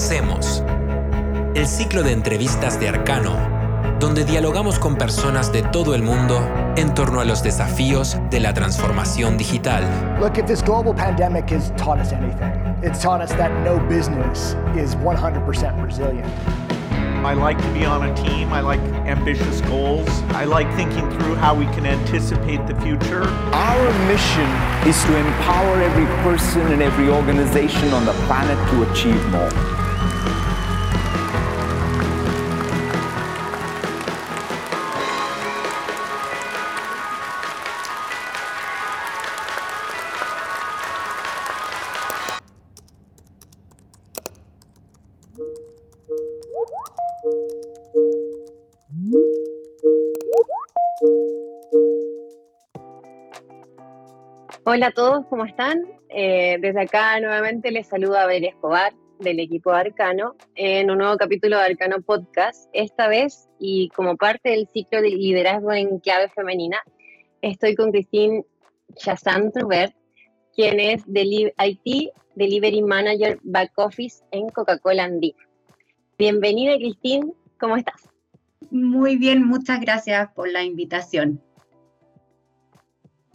hacemos. El ciclo de entrevistas de Arcano, donde dialogamos con personas de todo el mundo en torno a los desafíos de la transformación digital. Look, if this global pandemic has taught us anything, it's taught us that no business is 100% resilient. I like to be on a team. I like ambitious goals. I like thinking through how we can anticipate the future. Our mission is to empower every person and every organization on the planet to achieve more. Hola a todos, ¿cómo están? Eh, desde acá nuevamente les saluda Valeria Escobar del equipo Arcano en un nuevo capítulo de Arcano Podcast. Esta vez y como parte del ciclo de liderazgo en clave femenina, estoy con Christine Chassan Trubert, quien es IT Delivery Manager Back Office en Coca-Cola Andina. Bienvenida Christine, ¿cómo estás? Muy bien, muchas gracias por la invitación.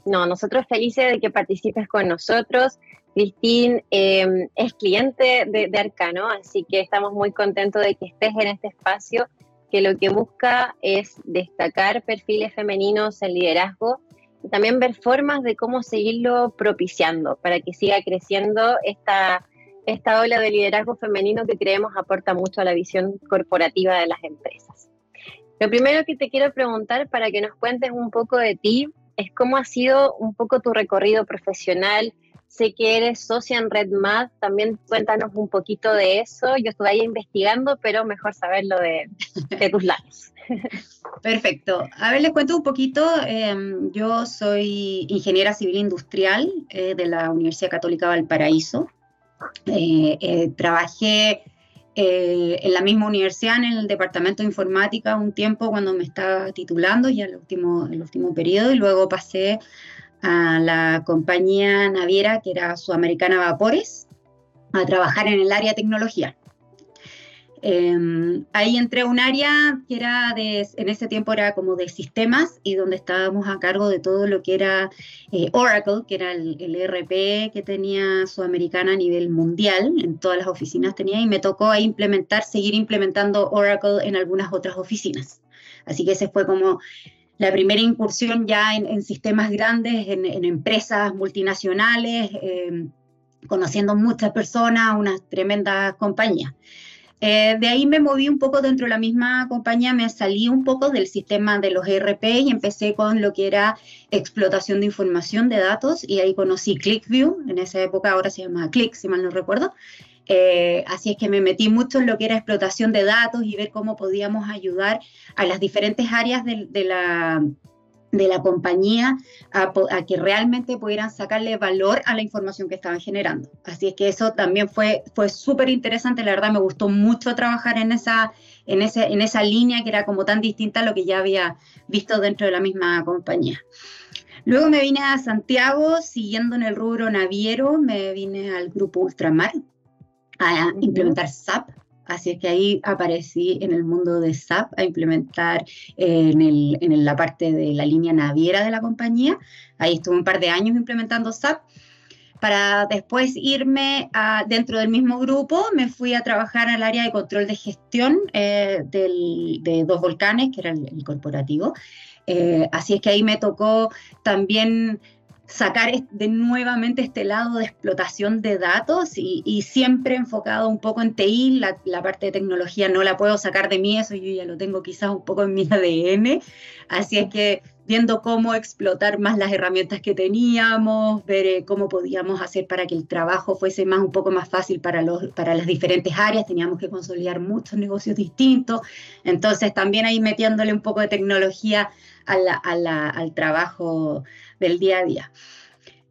No, nosotros felices de que participes con nosotros. Cristín em, es cliente de, Arcano, así que estamos muy contentos de que estés en este espacio que lo que busca es destacar perfiles femeninos en liderazgo y también ver formas de cómo seguirlo propiciando para que siga creciendo esta, esta ola de liderazgo femenino que creemos aporta mucho a la visión corporativa de las empresas. Lo primero que te quiero preguntar para que nos cuentes un poco de ti, es cómo ha sido un poco tu recorrido profesional. Sé que eres socia en RedMath, también cuéntanos un poquito de eso. Yo estuve ahí investigando, pero mejor saberlo de, tus lados. Perfecto. A ver, les cuento un poquito. Em, yo soy ingeniera civil industrial eh, de la Universidad Católica Valparaíso. Eh, eh, trabajé eh, en la misma universidad, en el departamento de informática, un tiempo cuando me estaba titulando, ya el último, el último periodo, y luego pasé a la compañía naviera que era Sudamericana Vapores a trabajar en el área de tecnología. Em, ahí entré a un área que era de, en ese tiempo era como de sistemas y donde estábamos a cargo de todo lo que era eh, Oracle, que era el, el, ERP que tenía Sudamericana a nivel mundial, en todas las oficinas tenía, y me tocó ahí implementar, seguir implementando Oracle en algunas otras oficinas. Así que ese fue como la primera incursión ya en, sistemas grandes, en, empresas multinacionales, em, conociendo muchas personas, unas tremendas compañías. Eh, de ahí me moví un poco dentro de la misma compañía, me salí un poco del sistema de los ERP y empecé con lo que era explotación de información de datos y ahí conocí ClickView, en esa época ahora se llama Click, si mal no recuerdo. Eh, así es que me metí mucho en lo que era explotación de datos y ver cómo podíamos ayudar a las diferentes áreas de la de la compañía a, que realmente pudieran sacarle valor a la información que estaban generando. Así es que eso también fue, fue súper interesante, la verdad me gustó mucho trabajar en esa, en, ese, en esa línea que era como tan distinta a lo que ya había visto dentro de la misma compañía. Luego me vine a Santiago, siguiendo en el rubro naviero, me vine al grupo Ultramar a implementar SAP, Así es que ahí aparecí en el mundo de SAP a implementar eh, en, la parte de la línea naviera de la compañía. Ahí estuve un par de años implementando SAP. Para después irme dentro del mismo grupo, me fui a trabajar al área de control de gestión eh, de dos volcanes, que era el, corporativo. Eh, así es que ahí me tocó también sacar de nuevamente este lado de explotación de datos y, siempre enfocado un poco en TI, la, la, parte de tecnología no la puedo sacar de mí, eso yo ya lo tengo quizás un poco en mi ADN, así es que viendo cómo explotar más las herramientas que teníamos, ver eh, cómo podíamos hacer para que el trabajo fuese más un poco más fácil para, los, para las diferentes áreas, teníamos que consolidar muchos negocios distintos, entonces también ahí metiéndole un poco de tecnología al trabajo del día a día.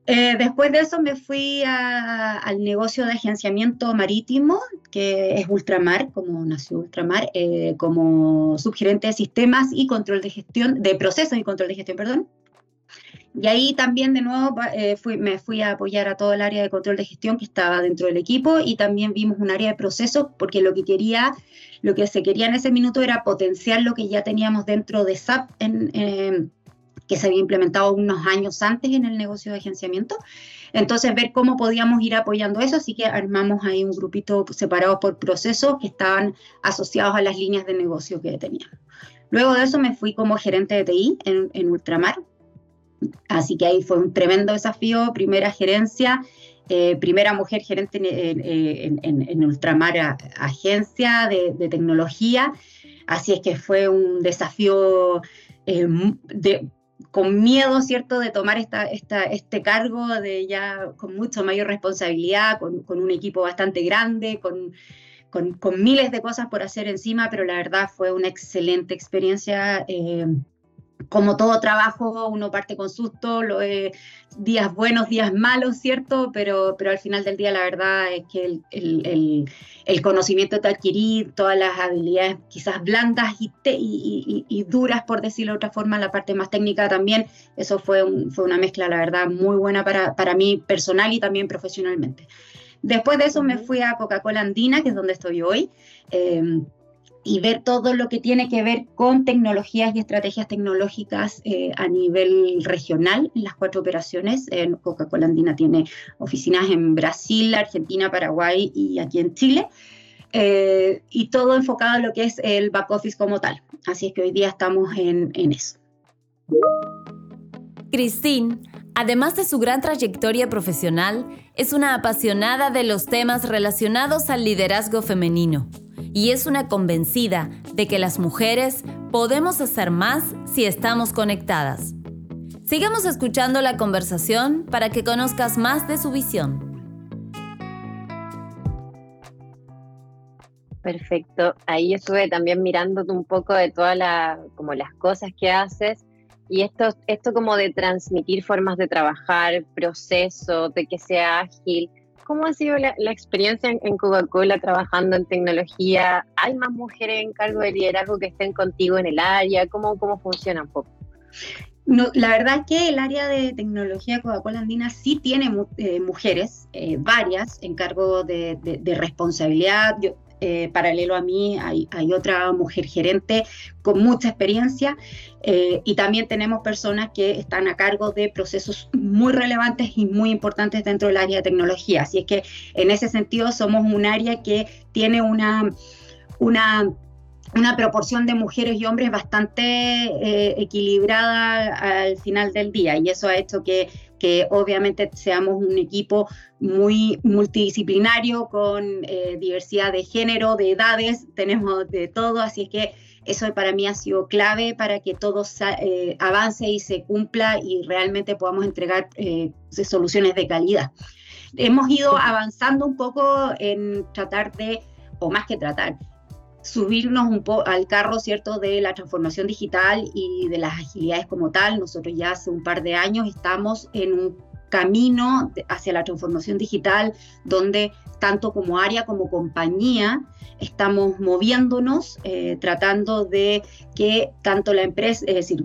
Eh, después de eso me fui al negocio de agenciamiento marítimo, que es Ultramar, como nació Ultramar, eh, como subgerente de sistemas y control de gestión, de procesos y control de gestión, perdón. Y ahí también de nuevo eh, fui, me fui a apoyar a todo el área de control de gestión que estaba dentro del equipo y también vimos un área de procesos porque lo que quería, lo que se quería en ese minuto era potenciar lo que ya teníamos dentro de SAP en, que se había implementado unos años antes en el negocio de agenciamiento. Entonces, ver cómo podíamos ir apoyando eso, así que armamos ahí un grupito separado por procesos que estaban asociados a las líneas de negocio que teníamos. Luego de eso me fui como gerente de TI en, en Ultramar, Así que ahí fue un tremendo desafío, primera gerencia, eh, primera mujer gerente en, Ultramar Agencia de, Tecnología. Así es que fue un desafío eh, con miedo, ¿cierto?, de tomar esta, este cargo de ya con mucho mayor responsabilidad, con, un equipo bastante grande, con, con, miles de cosas por hacer encima, pero la verdad fue una excelente experiencia. Eh, como todo trabajo, uno parte con susto, lo, días buenos, días malos, ¿cierto? Pero, pero al final del día la verdad es que el, el, el, conocimiento de adquirir, todas las habilidades quizás blandas y, y, y, duras, por decirlo de otra forma, la parte más técnica también, eso fue, fue una mezcla, la verdad, muy buena para, para mí personal y también profesionalmente. Después de eso me fui a Coca-Cola Andina, que es donde estoy hoy. Eh, y ver todo lo que tiene que ver con tecnologías y estrategias tecnológicas eh, a nivel regional en las cuatro operaciones. Coca-Cola Andina tiene oficinas en Brasil, Argentina, Paraguay y aquí en Chile. Eh, y todo enfocado en lo que es el back office como tal. Así es que hoy día estamos en, en eso. Christine, además de su gran trayectoria profesional, es una apasionada de los temas relacionados al liderazgo femenino y es una convencida de que las mujeres podemos hacer más si estamos conectadas. Sigamos escuchando la conversación para que conozcas más de su visión. Perfecto. Ahí estuve también mirándote un poco de todas como las cosas que haces y esto, esto como de transmitir formas de trabajar, procesos, de que sea ágil. ¿Cómo ha sido la, experiencia en, Coca-Cola trabajando en tecnología? ¿Hay más mujeres en cargo de liderazgo que estén contigo en el área? ¿Cómo, cómo funciona un poco? La verdad es que el área de tecnología Coca-Cola Andina sí tiene eh, mujeres, eh, varias, en cargo de, responsabilidad. Eh, paralelo a mí hay, otra mujer gerente con mucha experiencia eh, y también tenemos personas que están a cargo de procesos muy relevantes y muy importantes dentro del área de tecnología. Así es que en ese sentido somos un área que tiene una, una una proporción de mujeres y hombres bastante eh, equilibrada al final del día y eso ha hecho que, que obviamente seamos un equipo muy multidisciplinario con eh, diversidad de género, de edades, tenemos de todo, así es que eso para mí ha sido clave para que todo eh, avance y se cumpla y realmente podamos entregar soluciones de calidad. Hemos ido avanzando un poco en tratar de, o más que tratar, subirnos un poco al carro, ¿cierto?, de la transformación digital y de las agilidades como tal. Nosotros ya hace un par de años estamos en un camino hacia la transformación digital donde tanto como área como compañía estamos moviéndonos, eh, tratando de que tanto la empresa, es decir,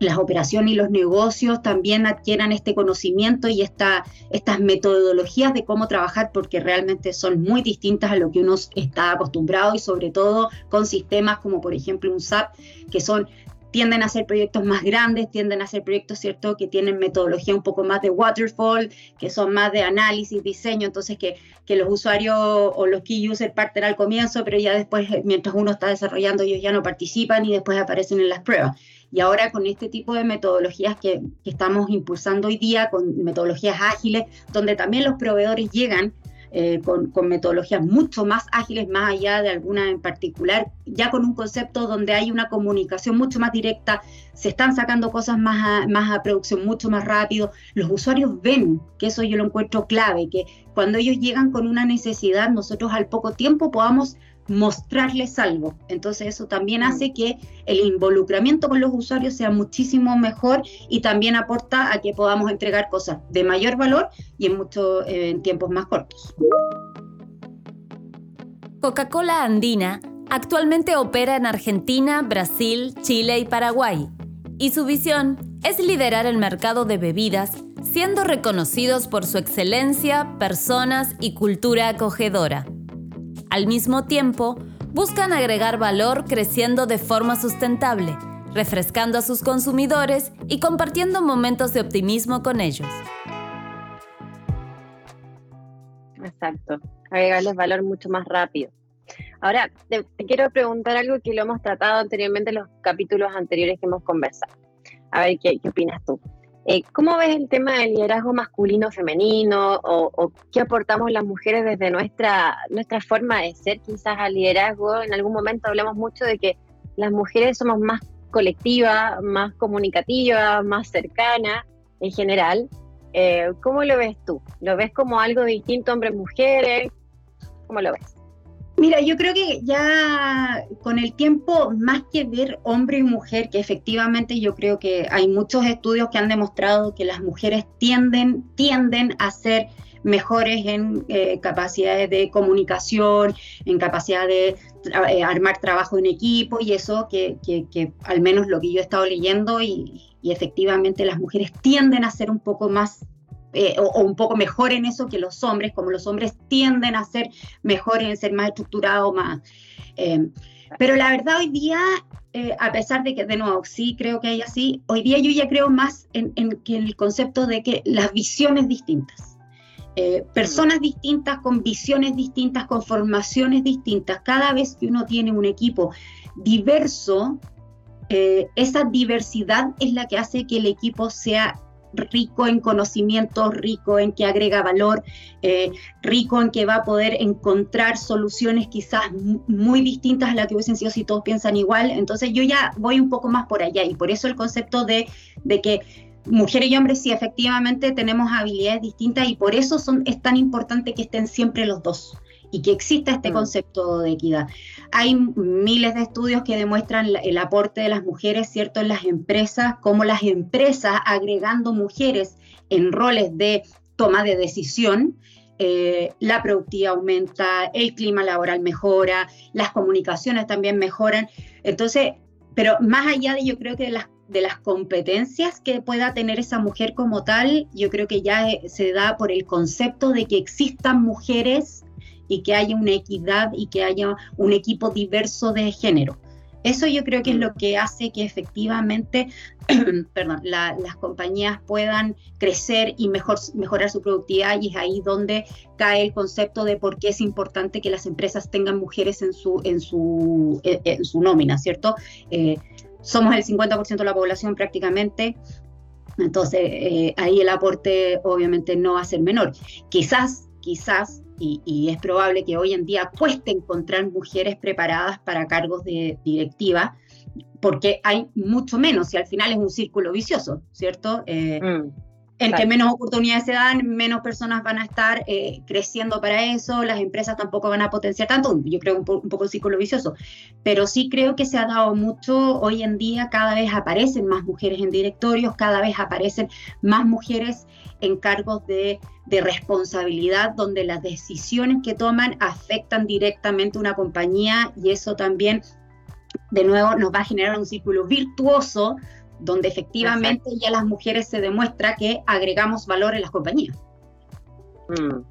las operaciones y los negocios también adquieran este conocimiento y esta, estas metodologías de cómo trabajar porque realmente son muy distintas a lo que uno está acostumbrado y sobre todo con sistemas como por ejemplo un SAP que son tienden a ser proyectos más grandes, tienden a ser proyectos, ¿cierto?, que tienen metodología un poco más de waterfall, que son más de análisis, diseño, entonces que, que los usuarios o los key users parten al comienzo, pero ya después, mientras uno está desarrollando, ellos ya no participan y después aparecen en las pruebas. Y ahora con este tipo de metodologías que, estamos impulsando hoy día, con metodologías ágiles, donde también los proveedores llegan eh, con, metodologías mucho más ágiles, más allá de alguna en particular, ya con un concepto donde hay una comunicación mucho más directa, se están sacando cosas más a, más a producción mucho más rápido, los usuarios ven, que eso yo lo encuentro clave, que cuando ellos llegan con una necesidad, nosotros al poco tiempo podamos mostrarles algo. Entonces eso también hace que el involucramiento con los usuarios sea muchísimo mejor y también aporta a que podamos entregar cosas de mayor valor y en, mucho, eh, en tiempos más cortos. Coca-Cola Andina actualmente opera en Argentina, Brasil, Chile y Paraguay y su visión es liderar el mercado de bebidas, siendo reconocidos por su excelencia, personas y cultura acogedora. Al mismo tiempo, buscan agregar valor creciendo de forma sustentable, refrescando a sus consumidores y compartiendo momentos de optimismo con ellos. Exacto, agregarles valor mucho más rápido. Ahora, te, quiero preguntar algo que lo hemos tratado anteriormente en los capítulos anteriores que hemos conversado. A ver, ¿qué, opinas tú? Eh, ¿Cómo ves el tema del liderazgo masculino-femenino o, qué aportamos las mujeres desde nuestra, nuestra forma de ser quizás al liderazgo? En algún momento hablamos mucho de que las mujeres somos más colectivas, más comunicativas, más cercanas en general. Eh, ¿Cómo lo ves tú? ¿Lo ves como algo distinto hombres-mujeres? ¿Cómo lo ves? Mira, yo creo que ya con el tiempo, más que ver hombre y mujer, que efectivamente yo creo que hay muchos estudios que han demostrado que las mujeres tienden, tienden a ser mejores en eh, capacidades de comunicación, en capacidad de eh, armar trabajo en equipo y eso que, que, al menos lo que yo he estado leyendo y efectivamente las mujeres tienden a ser un poco más eh, o, un poco mejor en eso que los hombres, como los hombres tienden a ser mejores en ser más estructurados, más... Eh, pero la verdad hoy día, eh, a pesar de que de nuevo sí creo que hay así, hoy día yo ya creo más en, que el concepto de que las visiones distintas. personas distintas, con visiones distintas, con formaciones distintas. Cada vez que uno tiene un equipo diverso, esa diversidad es la que hace que el equipo sea rico en conocimiento, rico en que agrega valor, eh, rico en que va a poder encontrar soluciones quizás muy distintas a las que hubiesen sido si todos piensan igual. Entonces yo ya voy un poco más por allá y por eso el concepto de, de que mujeres y hombres sí efectivamente tenemos habilidades distintas y por eso son, es tan importante que estén siempre los dos y que exista este mm. concepto de equidad. Hay miles de estudios que demuestran el aporte de las mujeres, ¿cierto?, en las empresas, como las empresas agregando mujeres en roles de toma de decisión, eh, la productividad aumenta, el clima laboral mejora, las comunicaciones también mejoran. Entonces, pero más allá de yo creo que de las, de las competencias que pueda tener esa mujer como tal, yo creo que ya eh, se da por el concepto de que existan mujeres y que haya una equidad y que haya un equipo diverso de género. Eso yo creo que es lo que hace que efectivamente perdón, las compañías puedan crecer y mejor, mejorar su productividad y es ahí donde cae el concepto de por qué es importante que las empresas tengan mujeres en su, en su, en su nómina, ¿cierto? Eh, somos el 50% de la población prácticamente, entonces eh, ahí el aporte obviamente no va a ser menor. Quizás, quizás y, es probable que hoy en día cueste encontrar mujeres preparadas para cargos de directiva, porque hay mucho menos y al final es un círculo vicioso, ¿cierto? Eh, mm. Entre menos oportunidades se dan, menos personas van a estar eh, creciendo para eso, las empresas tampoco van a potenciar tanto, yo creo un, un poco el círculo vicioso, pero sí creo que se ha dado mucho, hoy en día cada vez aparecen más mujeres en directorios, cada vez aparecen más mujeres en cargos de, de responsabilidad, donde las decisiones que toman afectan directamente a una compañía y eso también, de nuevo, nos va a generar un círculo virtuoso donde efectivamente ya las mujeres se demuestra que agregamos valor en las compañías. Mm.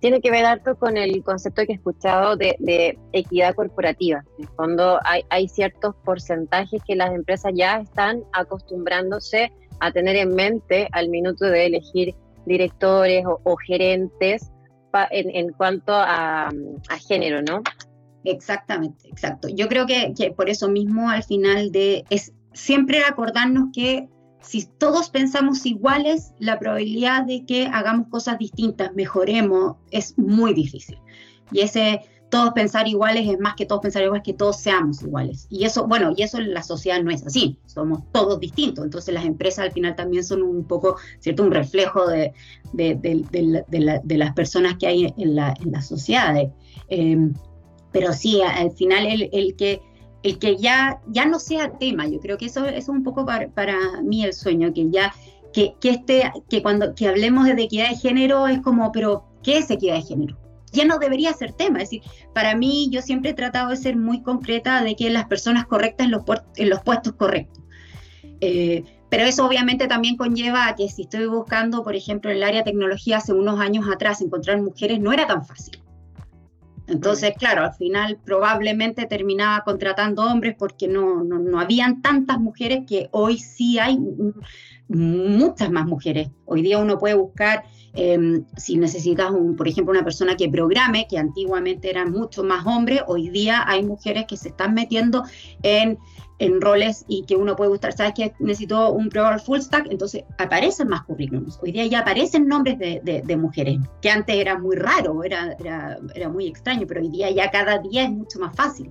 Tiene que ver harto con el concepto que he escuchado de, equidad corporativa. En el fondo hay, hay, ciertos porcentajes que las empresas ya están acostumbrándose a tener en mente al minuto de elegir directores o, gerentes en, cuanto a, a, género, ¿no? Exactamente, exacto. Yo creo que, que, por eso mismo al final de es siempre acordarnos que si todos pensamos iguales, la probabilidad de que hagamos cosas distintas, mejoremos, es muy difícil. Y ese todos pensar iguales es más que todos pensar iguales, que todos seamos iguales. Y eso, bueno, y eso en la sociedad no es así, somos todos distintos. Entonces las empresas al final también son un poco, ¿cierto? Un reflejo de, de, las personas que hay en la, en la sociedad. Eh, pero sí, al final el, el que el que ya, ya no sea tema. Yo creo que eso, es un poco para, mí el sueño, que ya, que, que, este, que cuando que hablemos de equidad de género es como, pero ¿qué es equidad de género? Ya no debería ser tema. Es decir, para mí yo siempre he tratado de ser muy concreta de que las personas correctas en los, en los puestos correctos. Eh, pero eso obviamente también conlleva a que si estoy buscando, por ejemplo, en el área de tecnología hace unos años atrás, encontrar mujeres no era tan fácil. Entonces, claro, al final probablemente terminaba contratando hombres porque no, no, no habían tantas mujeres que hoy sí hay muchas más mujeres. Hoy día uno puede buscar, em, si necesitas, un, por ejemplo, una persona que programe, que antiguamente eran mucho más hombres, hoy día hay mujeres que se están metiendo en, en roles y que uno puede buscar, ¿sabes que necesito un programador full stack? Entonces aparecen más currículums. Hoy día ya aparecen nombres de, de, mujeres, que antes era muy raro, era, era, era, muy extraño, pero hoy día ya cada día es mucho más fácil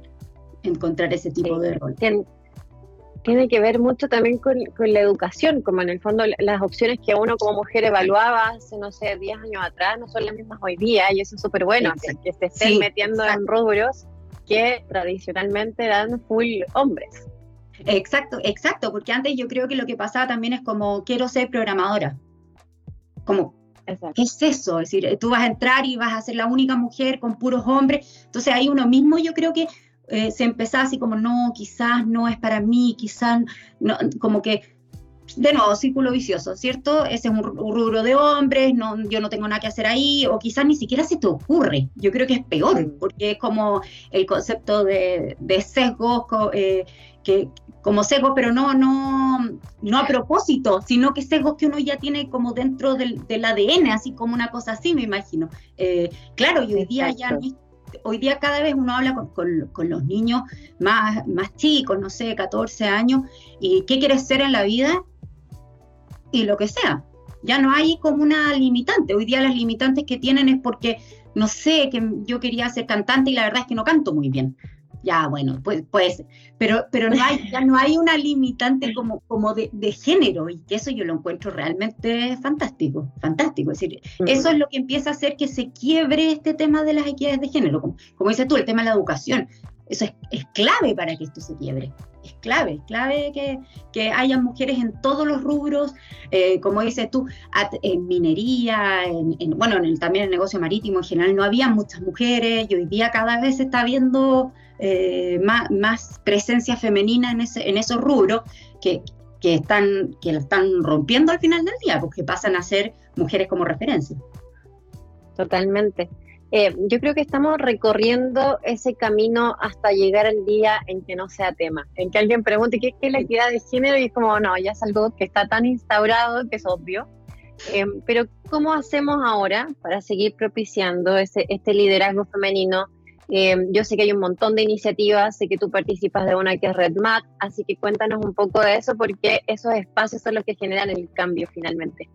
encontrar ese tipo de rol tiene que ver mucho también con, la educación, como en el fondo las opciones que uno como mujer evaluaba hace, no sé, 10 años atrás no son las mismas hoy día y eso es súper bueno, que, se estén metiendo en rubros que tradicionalmente eran full hombres. Exacto, exacto, porque antes yo creo que lo que pasaba también es como quiero ser programadora. Como, ¿qué es eso? Es decir, tú vas a entrar y vas a ser la única mujer con puros hombres. Entonces ahí uno mismo yo creo que eh, se empezaba así como, no, quizás no es para mí, quizás, no, como que, de nuevo, círculo vicioso, ¿cierto? Ese es un rubro de hombres, no, yo no tengo nada que hacer ahí, o quizás ni siquiera se te ocurre. Yo creo que es peor, porque es como el concepto de, de sesgos, eh, que, como sesgos, pero no, no, no a propósito, sino que sesgos que uno ya tiene como dentro del, del ADN, así como una cosa así, me imagino. Eh, claro, y hoy día ya no hoy día cada vez uno habla con, los niños más, más chicos, no sé, 14 años, y qué quieres ser en la vida y lo que sea. Ya no hay como una limitante. Hoy día las limitantes que tienen es porque, no sé, que yo quería ser cantante y la verdad es que no canto muy bien ya bueno, pues, pues pero, pero no hay, ya no hay una limitante como, como de, género y que eso yo lo encuentro realmente fantástico, fantástico. Es decir, eso es lo que empieza a hacer que se quiebre este tema de las equidades de género, como, como dices tú, el tema de la educación. Eso es, clave para que esto se quiebre. Es clave, es clave que, que haya mujeres en todos los rubros, eh, como dices tú, en minería, en, bueno, en el, también en el negocio marítimo en general no había muchas mujeres y hoy día cada vez se está viendo eh, más, presencia femenina en, ese, en esos rubros que, que, están, que la están rompiendo al final del día, porque pasan a ser mujeres como referencia. Totalmente. Eh, yo creo que estamos recorriendo ese camino hasta llegar al día en que no sea tema, en que alguien pregunte qué, es la equidad de género y es como, no, ya es algo que está tan instaurado que es obvio. Eh, pero ¿cómo hacemos ahora para seguir propiciando ese, este liderazgo femenino? Eh, yo sé que hay un montón de iniciativas, sé que tú participas de una que es RedMat, así que cuéntanos un poco de eso porque esos espacios son los que generan el cambio finalmente.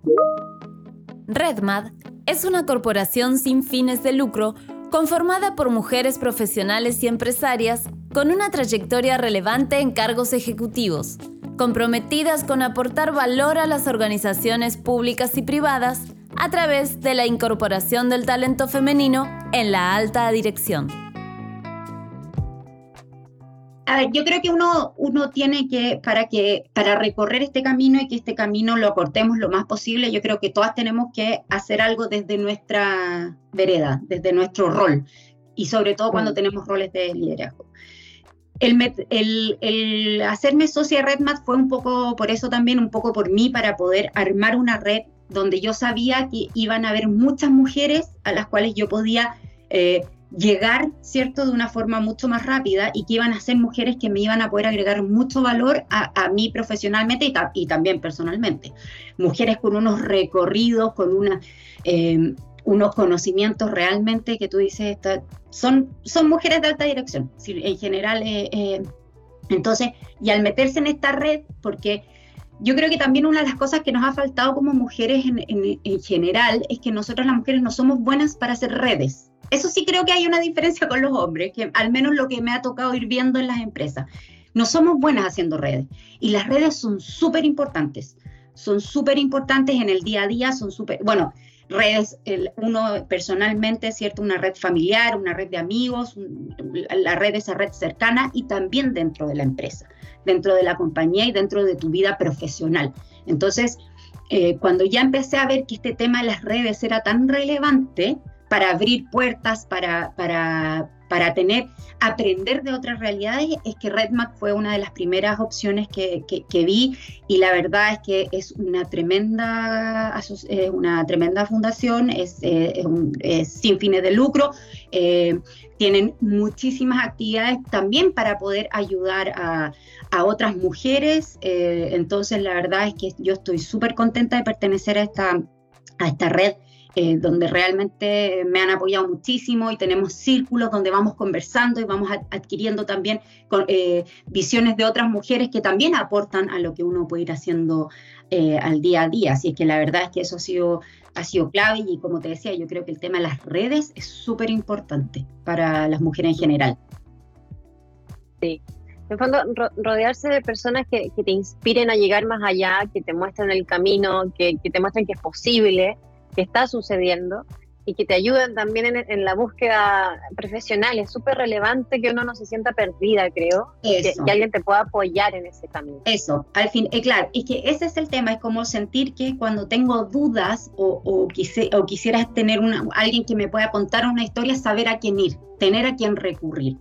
RedMad es una corporación sin fines de lucro conformada por mujeres profesionales y empresarias con una trayectoria relevante en cargos ejecutivos, comprometidas con aportar valor a las organizaciones públicas y privadas a través de la incorporación del talento femenino en la alta dirección. A ver, yo creo que uno, uno tiene que para, que, para recorrer este camino y que este camino lo cortemos lo más posible, yo creo que todas tenemos que hacer algo desde nuestra vereda, desde nuestro rol, y sobre todo cuando mm. tenemos roles de liderazgo. El, el, el, hacerme socia de RedMat fue un poco por eso también, un poco por mí, para poder armar una red donde yo sabía que iban a haber muchas mujeres a las cuales yo podía eh, llegar, ¿cierto?, de una forma mucho más rápida y que iban a ser mujeres que me iban a poder agregar mucho valor a, mí profesionalmente y, también personalmente. Mujeres con unos recorridos, con una, eh, unos conocimientos realmente que tú dices, son, son mujeres de alta dirección, en general. Eh, eh, entonces, y al meterse en esta red, porque yo creo que también una de las cosas que nos ha faltado como mujeres en, en general es que nosotras las mujeres no somos buenas para hacer redes eso sí creo que hay una diferencia con los hombres, que al menos lo que me ha tocado ir viendo en las empresas. No somos buenas haciendo redes y las redes son súper importantes. Son súper importantes en el día a día, son súper, bueno, redes, uno personalmente, ¿cierto? Una red familiar, una red de amigos, la red esa red cercana y también dentro de la empresa, dentro de la compañía y dentro de tu vida profesional. Entonces, eh, cuando ya empecé a ver que este tema de las redes era tan relevante, para abrir puertas, para, para, para tener, aprender de otras realidades, es que RedMac fue una de las primeras opciones que, que, vi y la verdad es que es una tremenda, una tremenda fundación, es, eh, es, sin fines de lucro, eh, tienen muchísimas actividades también para poder ayudar a, a otras mujeres, eh, entonces la verdad es que yo estoy súper contenta de pertenecer a esta, a esta red eh, donde realmente me han apoyado muchísimo y tenemos círculos donde vamos conversando y vamos adquiriendo también con, eh, visiones de otras mujeres que también aportan a lo que uno puede ir haciendo eh, al día a día. Así es que la verdad es que eso ha sido, ha sido clave y como te decía, yo creo que el tema de las redes es súper importante para las mujeres en general. Sí, en fondo, rodearse de personas que, te inspiren a llegar más allá, que te muestren el camino, que, que, te muestren que es posible, que está sucediendo y que te ayuden también en, la búsqueda profesional. Es súper relevante que uno no se sienta perdida, creo, que, alguien te pueda apoyar en ese camino. Eso, al fin, eh, claro, es que ese es el tema, es como sentir que cuando tengo dudas o, o, o quisiera tener una, alguien que me pueda contar una historia, saber a quién ir, tener a quién recurrir.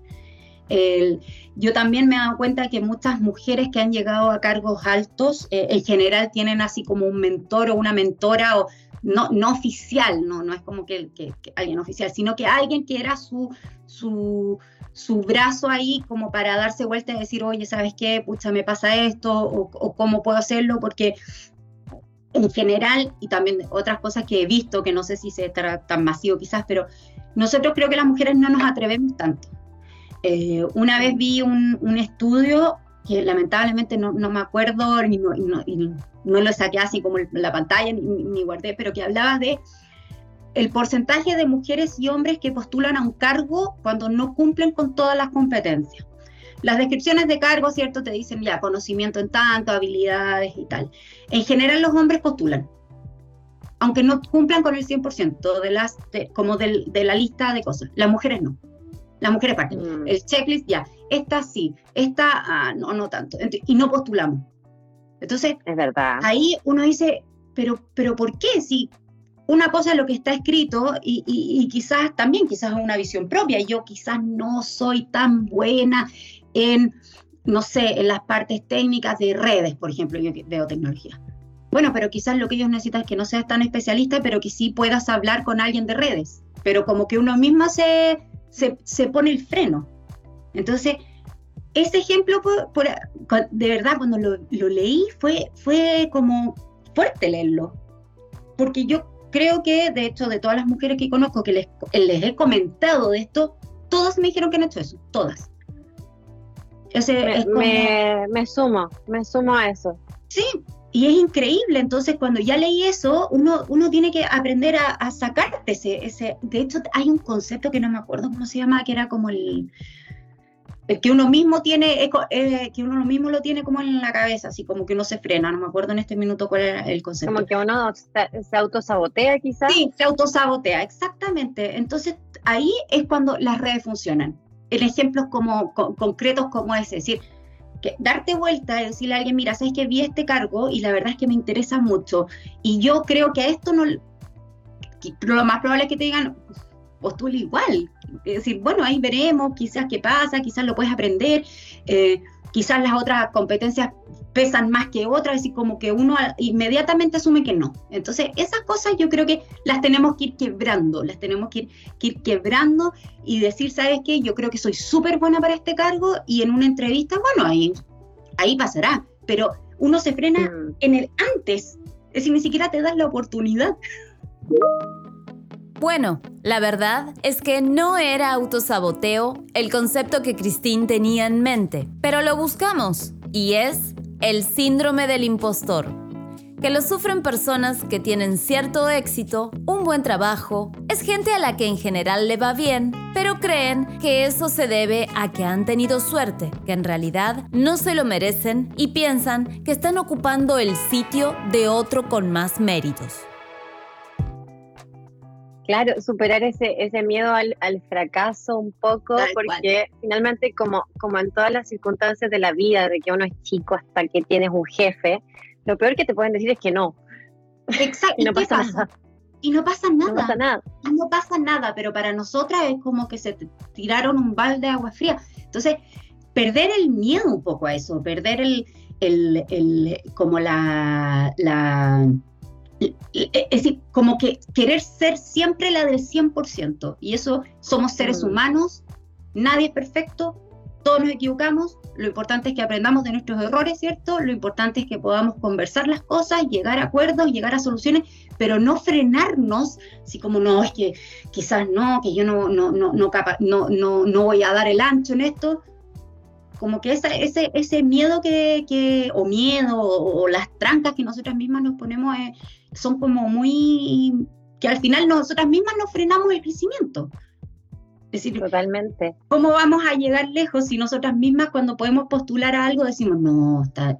El, yo también me he dado cuenta que muchas mujeres que han llegado a cargos altos, eh, en general tienen así como un mentor o una mentora o no, no oficial, no, no es como que, alguien oficial, sino que alguien que era su, su, su, brazo ahí como para darse vuelta y decir, oye, ¿sabes qué? Pucha, me pasa esto, o, cómo puedo hacerlo, porque en general, y también otras cosas que he visto, que no sé si se estará tan masivo quizás, pero nosotros creo que las mujeres no nos atrevemos tanto. Eh, una vez vi un, un, estudio que lamentablemente no, no me acuerdo y no, no, lo saqué así como en la pantalla ni, guardé, pero que hablaba de el porcentaje de mujeres y hombres que postulan a un cargo cuando no cumplen con todas las competencias. Las descripciones de cargo, ¿cierto? Te dicen ya conocimiento en tanto, habilidades y tal. En general los hombres postulan, aunque no cumplan con el 100% de las, como de la lista de cosas. Las mujeres no. Las mujeres parten. Mm. El checklist, ya, esta sí, esta, ah, no, no tanto. Y no postulamos. Entonces, es verdad. ahí uno dice, pero, pero ¿por qué? Si una cosa es lo que está escrito y, y, quizás también, quizás es una visión propia. Yo quizás no soy tan buena en, no sé, en las partes técnicas de redes, por ejemplo, yo veo tecnología. Bueno, pero quizás lo que ellos necesitan es que no seas tan especialista, pero que sí puedas hablar con alguien de redes. Pero como que uno mismo se, se, pone el freno. Entonces, ese ejemplo, de verdad, cuando lo, leí, fue, fue como fuerte leerlo. Porque yo creo que, de hecho, de todas las mujeres que conozco que les, les he comentado de esto, todas me dijeron que han hecho eso, todas. me, me, sumo, me sumo a eso. Sí, y es increíble, entonces cuando ya leí eso, uno, uno tiene que aprender a, sacarte ese, ese... De hecho, hay un concepto que no me acuerdo cómo se llama, que era como el... que uno mismo tiene, eh, que uno mismo lo tiene como en la cabeza, así como que uno se frena, no me acuerdo en este minuto cuál era el concepto. Como que uno se, se autosabotea quizás. Sí, se autosabotea, exactamente. Entonces ahí es cuando las redes funcionan. En ejemplos como concretos como ese, es decir, darte vuelta y decirle a alguien, mira, sabes que vi este cargo y la verdad es que me interesa mucho y yo creo que a esto no, lo más probable es que te digan, postula igual. Es decir, bueno, ahí veremos, quizás qué pasa, quizás lo puedes aprender, eh, quizás las otras competencias pesan más que otras, así como que uno inmediatamente asume que no. Entonces, esas cosas yo creo que las tenemos que ir quebrando, las tenemos que ir, quebrando y decir, ¿sabes qué? Yo creo que soy súper buena para este cargo y en una entrevista, bueno, ahí, ahí pasará, pero uno se frena mm. en el antes, es decir, ni siquiera te das la oportunidad. Bueno, la verdad es que no era autosaboteo el concepto que Christine tenía en mente, pero lo buscamos y es el síndrome del impostor, que lo sufren personas que tienen cierto éxito, un buen trabajo, es gente a la que en general le va bien, pero creen que eso se debe a que han tenido suerte, que en realidad no se lo merecen y piensan que están ocupando el sitio de otro con más méritos. Claro, superar ese, ese miedo al, fracaso un poco, porque finalmente como, como en todas las circunstancias de la vida, de que uno es chico hasta que tienes un jefe, lo peor que te pueden decir es que no. Exacto. no pasa, y no pasa nada. No pasa nada. No pasa nada, pero para nosotras es como que se tiraron un balde de agua fría. Entonces, perder el miedo un poco a eso, perder el, el, el como la, la es decir, como que querer ser siempre la del 100%. Y eso somos seres mm. humanos, nadie es perfecto, todos nos equivocamos, lo importante es que aprendamos de nuestros errores, ¿cierto? Lo importante es que podamos conversar las cosas, llegar a acuerdos, llegar a soluciones, pero no frenarnos, así como no, es que quizás no, que yo no, no, no, no, no, no, no voy a dar el ancho en esto. Como que ese, ese, ese miedo que, que, o miedo, o, las trancas que nosotras mismas nos ponemos eh, son como muy, que al final nosotras mismas nos frenamos el crecimiento. Es decir, Totalmente. ¿cómo vamos a llegar lejos si nosotras mismas cuando podemos postular a algo decimos, no, está...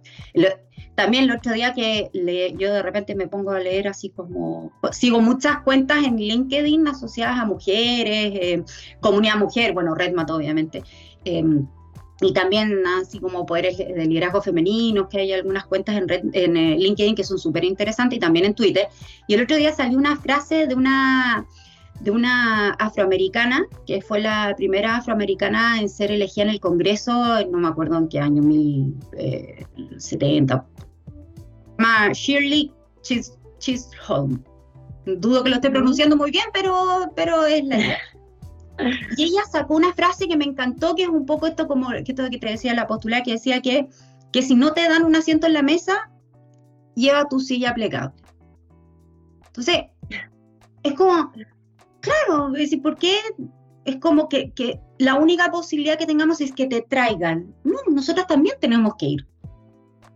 también el otro día que yo de repente me pongo a leer así como, sigo muchas cuentas en LinkedIn asociadas a mujeres, eh, comunidad mujer, bueno, Redmat obviamente, em, y también así como poderes de liderazgo femenino, que hay algunas cuentas en, en eh, LinkedIn que son súper interesantes y también en Twitter. Y el otro día salió una frase de una de una afroamericana, que fue la primera afroamericana en ser elegida en el Congreso, no me acuerdo en qué año, 1070. Eh, Shirley Chisholm. Dudo que lo esté pronunciando muy bien, pero, pero es la idea. Y ella sacó una frase que me encantó, que es un poco esto como que, esto que te decía la postula, que decía que, que si no te dan un asiento en la mesa, lleva tu silla plegable. Entonces, es como, Claro, es decir, ¿por qué es como que, que, la única posibilidad que tengamos es que te traigan? No, nosotros también tenemos que ir.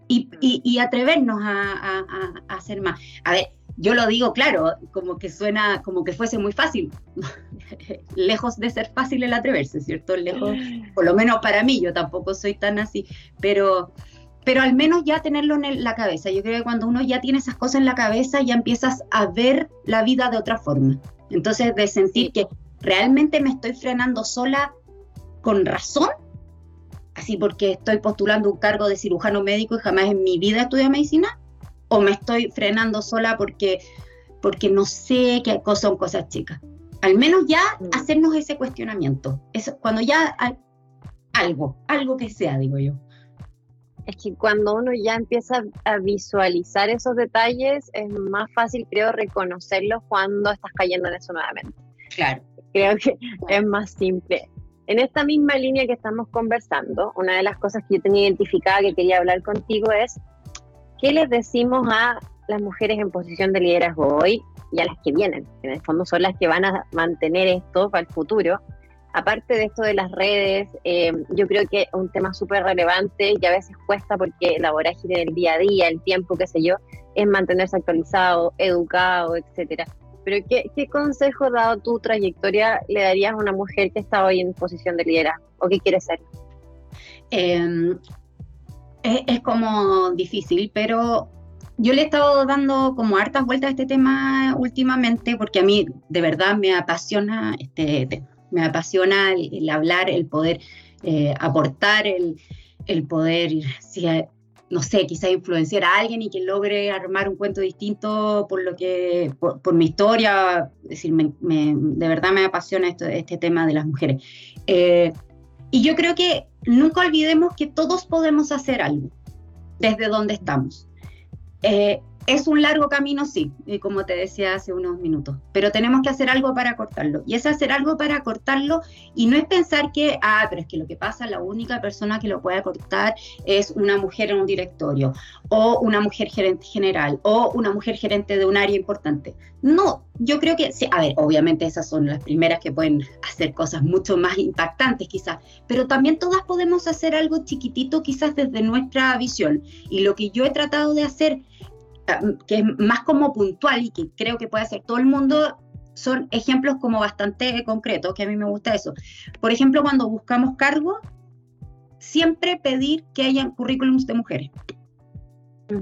Y, y, atrevernos a, a, hacer más. A ver, yo lo digo claro, como que suena como que fuese muy fácil. Lejos de ser fácil el atreverse, ¿cierto? Lejos, por lo menos para mí, yo tampoco soy tan así, pero, pero al menos ya tenerlo en la cabeza. Yo creo que cuando uno ya tiene esas cosas en la cabeza, ya empiezas a ver la vida de otra forma. Entonces, de sentir que realmente me estoy frenando sola con razón, así porque estoy postulando un cargo de cirujano médico y jamás en mi vida estudié medicina, o me estoy frenando sola porque, porque no sé qué son cosas chicas. Al menos ya mm. hacernos ese cuestionamiento. Eso, cuando ya hay algo, algo que sea, digo yo es que cuando uno ya empieza a visualizar esos detalles, es más fácil, creo, reconocerlos cuando estás cayendo en eso nuevamente. Claro. Creo que es más simple. En esta misma línea que estamos conversando, una de las cosas que yo tenía identificada que quería hablar contigo es, ¿qué les decimos a las mujeres en posición de liderazgo hoy y a las que vienen? En el fondo son las que van a mantener esto para el futuro aparte de esto de las redes, eh, yo creo que un tema súper relevante y a veces cuesta porque la vorágine del día a día, el tiempo, qué sé yo, es mantenerse actualizado, educado, etcétera. Pero ¿qué, ¿qué, consejo, dado tu trayectoria, le darías a una mujer que está hoy en posición de liderazgo o que quiere ser? Em, es, como difícil, pero yo le he estado dando como hartas vueltas a este tema últimamente porque a mí de verdad me apasiona este tema me apasiona el, hablar, el poder eh, aportar, el, poder, no sé, quizá influenciar a alguien y que logre armar un cuento distinto por lo que, por, mi historia, es decir, de verdad me apasiona esto, este tema de las mujeres. Eh, y yo creo que nunca olvidemos que todos podemos hacer algo desde donde estamos. Eh, es un largo camino, sí, como te decía hace unos minutos, pero tenemos que hacer algo para cortarlo. Y es hacer algo para cortarlo y no es pensar que, ah, pero es que lo que pasa, la única persona que lo puede cortar es una mujer en un directorio, o una mujer gerente general, o una mujer gerente de un área importante. No, yo creo que, sí, a ver, obviamente esas son las primeras que pueden hacer cosas mucho más impactantes quizás, pero también todas podemos hacer algo chiquitito quizás desde nuestra visión. Y lo que yo he tratado de hacer que es más como puntual y que creo que puede hacer todo el mundo, son ejemplos como bastante concretos, que a mí me gusta eso. Por ejemplo, cuando buscamos cargos, siempre pedir que hayan currículums de mujeres.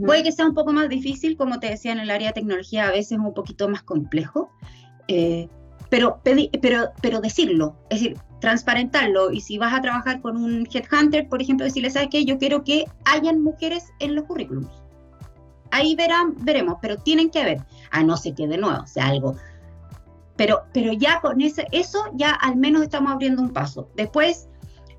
Puede que sea un poco más difícil, como te decía, en el área de tecnología a veces es un poquito más complejo, eh, pero, pero, pero decirlo, es decir, transparentarlo. Y si vas a trabajar con un headhunter, por ejemplo, decirle, ¿sabes qué? Yo quiero que hayan mujeres en los currículums ahí verán, veremos, pero tienen que ver, a no ser que de nuevo sea algo. Pero, pero ya con ese, eso ya al menos estamos abriendo un paso. Después,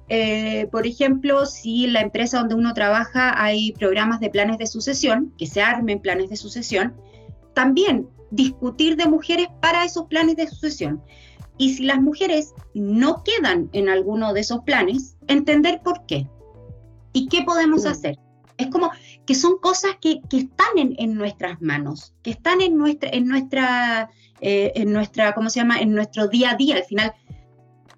eh, por ejemplo, si la empresa donde uno trabaja hay programas de planes de sucesión, que se armen planes de sucesión, también discutir de mujeres para esos planes de sucesión. Y si las mujeres no quedan en alguno de esos planes, entender por qué y qué podemos hacer. Es como que son cosas que, están en, nuestras manos, que están en nuestra, en nuestra, eh, en nuestra, ¿cómo se llama? En nuestro día a día. Al final,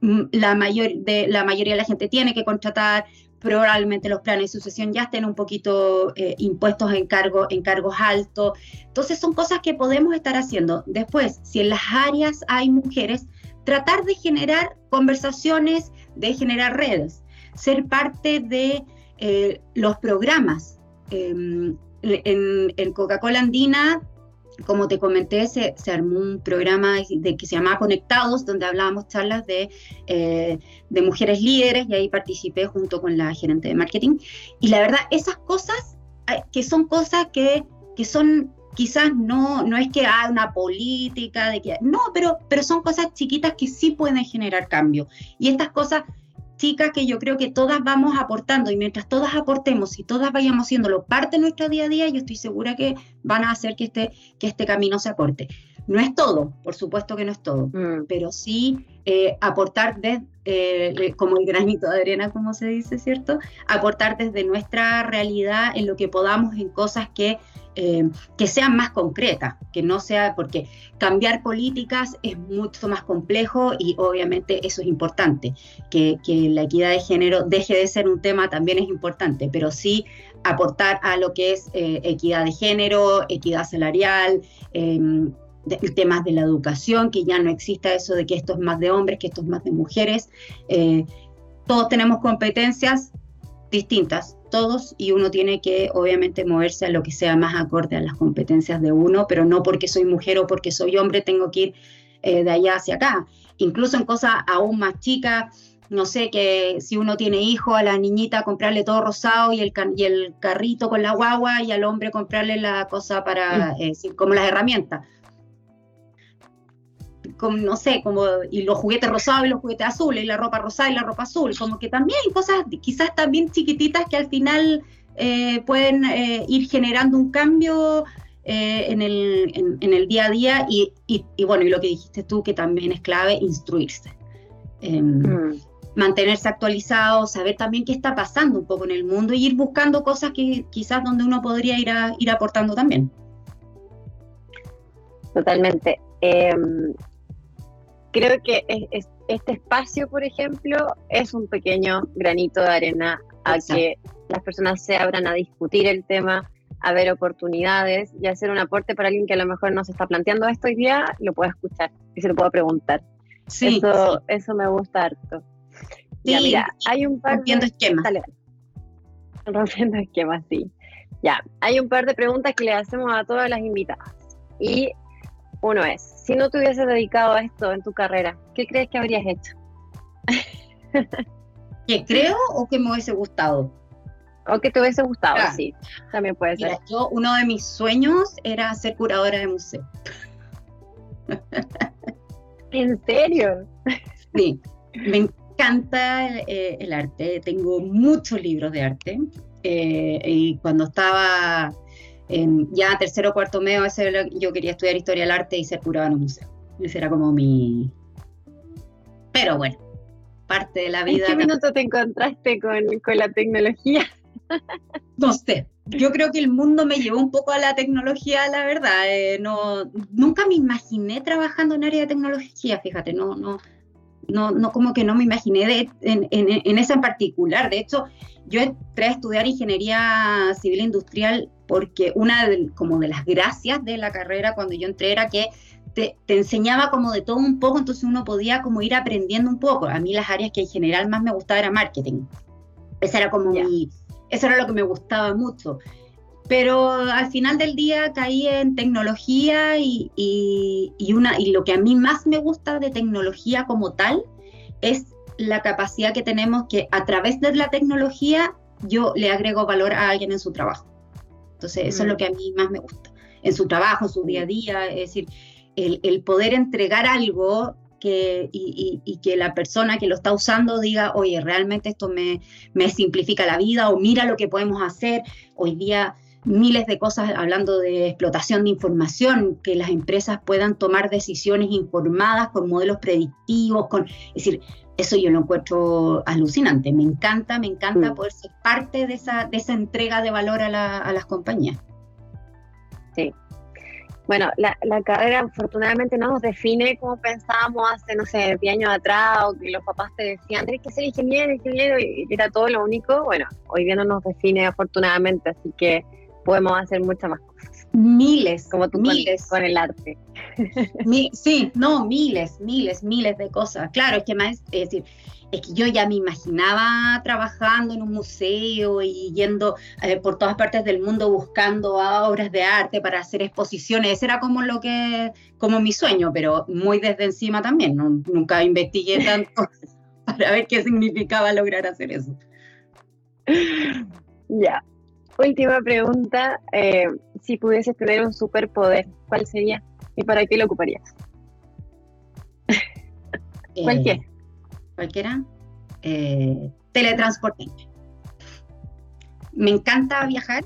mm, la, mayor, la mayoría de la gente tiene que contratar, probablemente los planes de sucesión ya estén un poquito eh, impuestos en, cargo, en cargos altos. Entonces son cosas que podemos estar haciendo. Después, si en las áreas hay mujeres, tratar de generar conversaciones, de generar redes, ser parte de eh, los programas. Em, en, Coca-Cola Andina, como te comenté, se, armó un programa de, que se llamaba Conectados, donde hablábamos charlas de, eh, de mujeres líderes y ahí participé junto con la gerente de marketing. Y la verdad, esas cosas, que son cosas que, que son quizás no, no es que haya una política de que no, pero, pero son cosas chiquitas que sí pueden generar cambio. Y estas cosas chicas que yo creo que todas vamos aportando y mientras todas aportemos y todas vayamos haciéndolo parte de nuestro día a día, yo estoy segura que van a hacer que este, que este camino se aporte. No es todo, por supuesto que no es todo, mm. pero sí eh, aportar desde, eh, como el granito de arena, como se dice, ¿cierto? Aportar desde nuestra realidad en lo que podamos, en cosas que eh, que sean más concretas, que no sea, porque cambiar políticas es mucho más complejo y obviamente eso es importante. Que, la equidad de género deje de ser un tema también es importante, pero sí aportar a lo que es eh, equidad de género, equidad salarial. Em, temas de la educación, que ya no exista eso de que esto es más de hombres, que esto es más de mujeres. Eh, todos tenemos competencias distintas, todos y uno tiene que obviamente moverse a lo que sea más acorde a las competencias de uno, pero no porque soy mujer o porque soy hombre tengo que ir eh, de allá hacia acá. Incluso en cosas aún más chicas, no sé, que si uno tiene hijo, a la niñita comprarle todo rosado y el, y el carrito con la guagua y al hombre comprarle la cosa para, mm. eh, como las herramientas como, no sé, como, y los juguetes rosados y los juguetes azules, y la ropa rosada y la ropa azul, como que también hay cosas quizás también chiquititas que al final eh, pueden eh, ir generando un cambio eh, en, el, en, el, día a día y, y, bueno, y lo que dijiste tú que también es clave, instruirse. Em, mm. Mantenerse actualizado, saber también qué está pasando un poco en el mundo y ir buscando cosas que quizás donde uno podría ir, a, ir aportando también. Totalmente. Em, creo que este espacio, por ejemplo, es un pequeño granito de arena a que las personas se abran a discutir el tema, a ver oportunidades y hacer un aporte para alguien que a lo mejor no se está planteando esto hoy día, lo puede escuchar y se lo puedo preguntar. Sí, eso, eso me gusta harto. Sí, ya, mira, hay un par rompiendo de... esquemas. Rompiendo esquemas, sí. Ya, hay un par de preguntas que le hacemos a todas las invitadas. Y uno es, si no te hubieses dedicado a esto en tu carrera, ¿qué crees que habrías hecho? ¿Qué creo o que me hubiese gustado? O que te hubiese gustado, sí, también puede ser. yo, uno de mis sueños era ser curadora de museo. ¿En serio? Sí, me encanta el, eh, arte, tengo muchos libros de arte. Eh, y cuando estaba ya tercero o cuarto medio, yo quería estudiar historia del arte y ser curada en un museo. Ese era como mi... Pero bueno, parte de la vida. ¿En qué minuto te encontraste con, con la tecnología? No sé, yo creo que el mundo me llevó un poco a la tecnología, la verdad. Eh, no, nunca me imaginé trabajando en área de tecnología, fíjate, no, no, no, no como que no me imaginé de, en, en, en, esa en particular. De hecho, yo entré a estudiar ingeniería civil industrial porque una de, como de las gracias de la carrera cuando yo entré era que te, enseñaba como de todo un poco, entonces uno podía como ir aprendiendo un poco. A mí las áreas que en general más me gustaba era marketing. Esa era como mi, eso era lo que me gustaba mucho. Pero al final del día caí en tecnología y, y, una, y lo que a mí más me gusta de tecnología como tal es la capacidad que tenemos que a través de la tecnología yo le agrego valor a alguien en su trabajo. Entonces, eso es lo mm. que a mí más me gusta. En su trabajo, en su día a día, es decir, el, el poder entregar algo que, y, y, que la persona que lo está usando diga, oye, realmente esto me, me simplifica la vida o mira lo que podemos hacer. Hoy día miles de cosas hablando de explotación de información, que las empresas puedan tomar decisiones informadas con modelos predictivos, con, es decir, eso yo lo encuentro alucinante. Me encanta, me encanta mm. poder ser parte de esa, de esa entrega de valor a, la, a las compañías. Sí, bueno, la, carrera afortunadamente no nos define como pensábamos hace, no sé, 10 años atrás, o que los papás te decían, tienes que ser ingeniero, ingeniero, y era todo lo único. Bueno, hoy día no nos define afortunadamente, así que podemos hacer muchas más cosas. Miles, como tú miles. Con, el arte. sí, no, miles, miles, miles de cosas. Claro, es que más, es decir, es que yo ya me imaginaba trabajando en un museo y yendo eh, por todas partes del mundo buscando obras de arte para hacer exposiciones. Ese era como lo que, como mi sueño, pero muy desde encima también. nunca investigué tanto para ver qué significaba lograr hacer eso. Ya. Última pregunta. Eh, si pudieses tener un superpoder, ¿cuál sería? ¿Y para qué lo ocuparías? Cualquier cualquiera, eh, teletransporte. Me encanta viajar,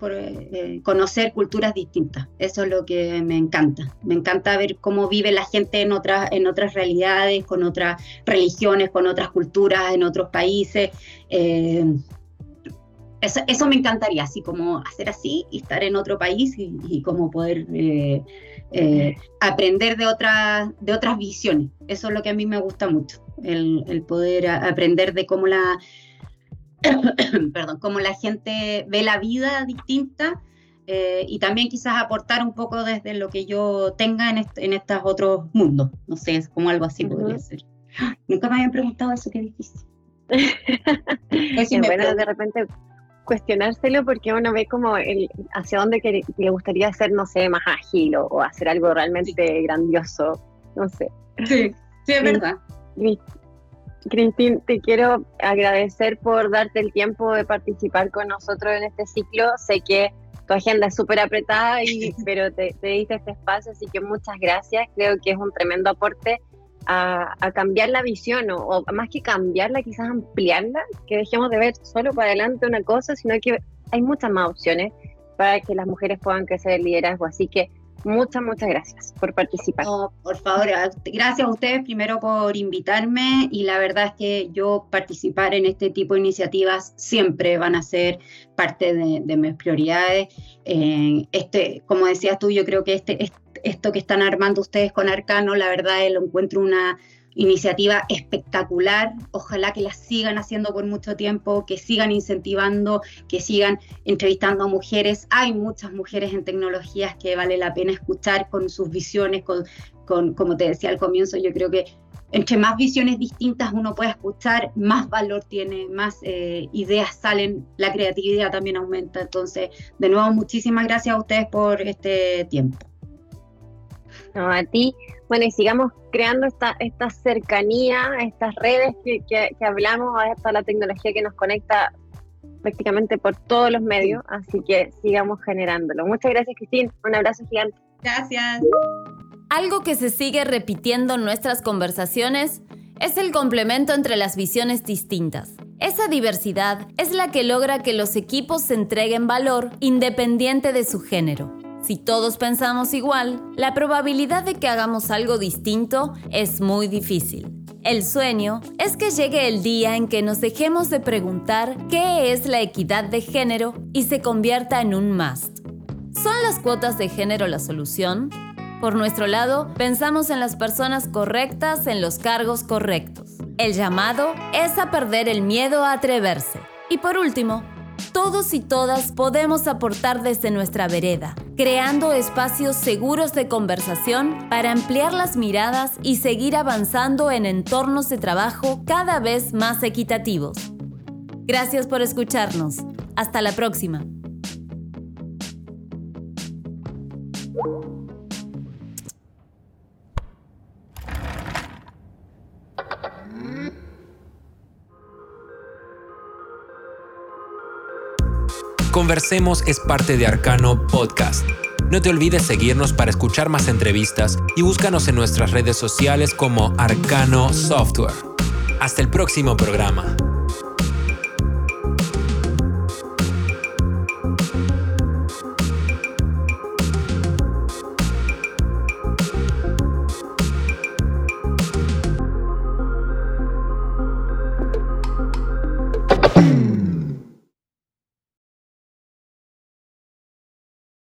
por, eh, conocer culturas distintas. Eso es lo que me encanta. Me encanta ver cómo vive la gente en otras, en otras realidades, con otras religiones, con otras culturas, en otros países. Eh, eso, me encantaría, así como hacer así y estar en otro país y, como poder eh, aprender de, otras de otras visiones. Eso es lo que a mí me gusta mucho, el, poder aprender de cómo la, perdón, cómo la gente ve la vida distinta eh, y también quizás aportar un poco desde lo que yo tenga en, en estos otros mundos. No sé, es como algo así podría ser. Nunca me habían preguntado eso, qué difícil. es bueno, de repente cuestionárselo porque uno ve como el, hacia dónde que, le gustaría ser, no sé, más ágil o, hacer algo realmente grandioso, no sé. Sí, sí, es verdad. Cristín, te quiero agradecer por darte el tiempo de participar con nosotros en este ciclo. Sé que tu agenda es súper apretada, y, pero te, te diste este espacio, así que muchas gracias. Creo que es un tremendo aporte a, cambiar la visión o, más que cambiarla, quizás ampliarla, que dejemos de ver solo para adelante una cosa, sino que hay muchas más opciones para que las mujeres puedan crecer el liderazgo. Así que muchas, muchas gracias por participar. por favor, gracias a ustedes primero por invitarme y la verdad es que yo participar en este tipo de iniciativas siempre van a ser parte de, mis prioridades. Eh, este, como decías tú, yo creo que este, este esto que están armando ustedes con Arcano, la verdad lo encuentro una iniciativa espectacular. Ojalá que la sigan haciendo por mucho tiempo, que sigan incentivando, que sigan entrevistando a mujeres. Hay muchas mujeres en tecnologías que vale la pena escuchar con sus visiones, con, como te decía al comienzo, yo creo que entre más visiones distintas uno puede escuchar, más valor tiene, más eh, ideas salen, la creatividad también aumenta. Entonces, de nuevo, muchísimas gracias a ustedes por este tiempo. No, a ti. Bueno, y sigamos creando esta, esta cercanía, estas redes que, que, hablamos, hasta la tecnología que nos conecta prácticamente por todos los medios, así que sigamos generándolo. Muchas gracias, Cristín. Un abrazo gigante. Gracias. Algo que se sigue repitiendo en nuestras conversaciones es el complemento entre las visiones distintas. Esa diversidad es la que logra que los equipos se entreguen valor independiente de su género. Si todos pensamos igual, la probabilidad de que hagamos algo distinto es muy difícil. El sueño es que llegue el día en que nos dejemos de preguntar qué es la equidad de género y se convierta en un must. ¿Son las cuotas de género la solución? Por nuestro lado, pensamos en las personas correctas en los cargos correctos. El llamado es a perder el miedo a atreverse. Y por último, todos y todas podemos aportar desde nuestra vereda, creando espacios seguros de conversación para ampliar las miradas y seguir avanzando en entornos de trabajo cada vez más equitativos. Gracias por escucharnos. Hasta la próxima. Conversemos es parte de Arcano Podcast. No te olvides seguirnos para escuchar más entrevistas y búscanos en nuestras redes sociales como Arcano Software. Hasta el próximo programa.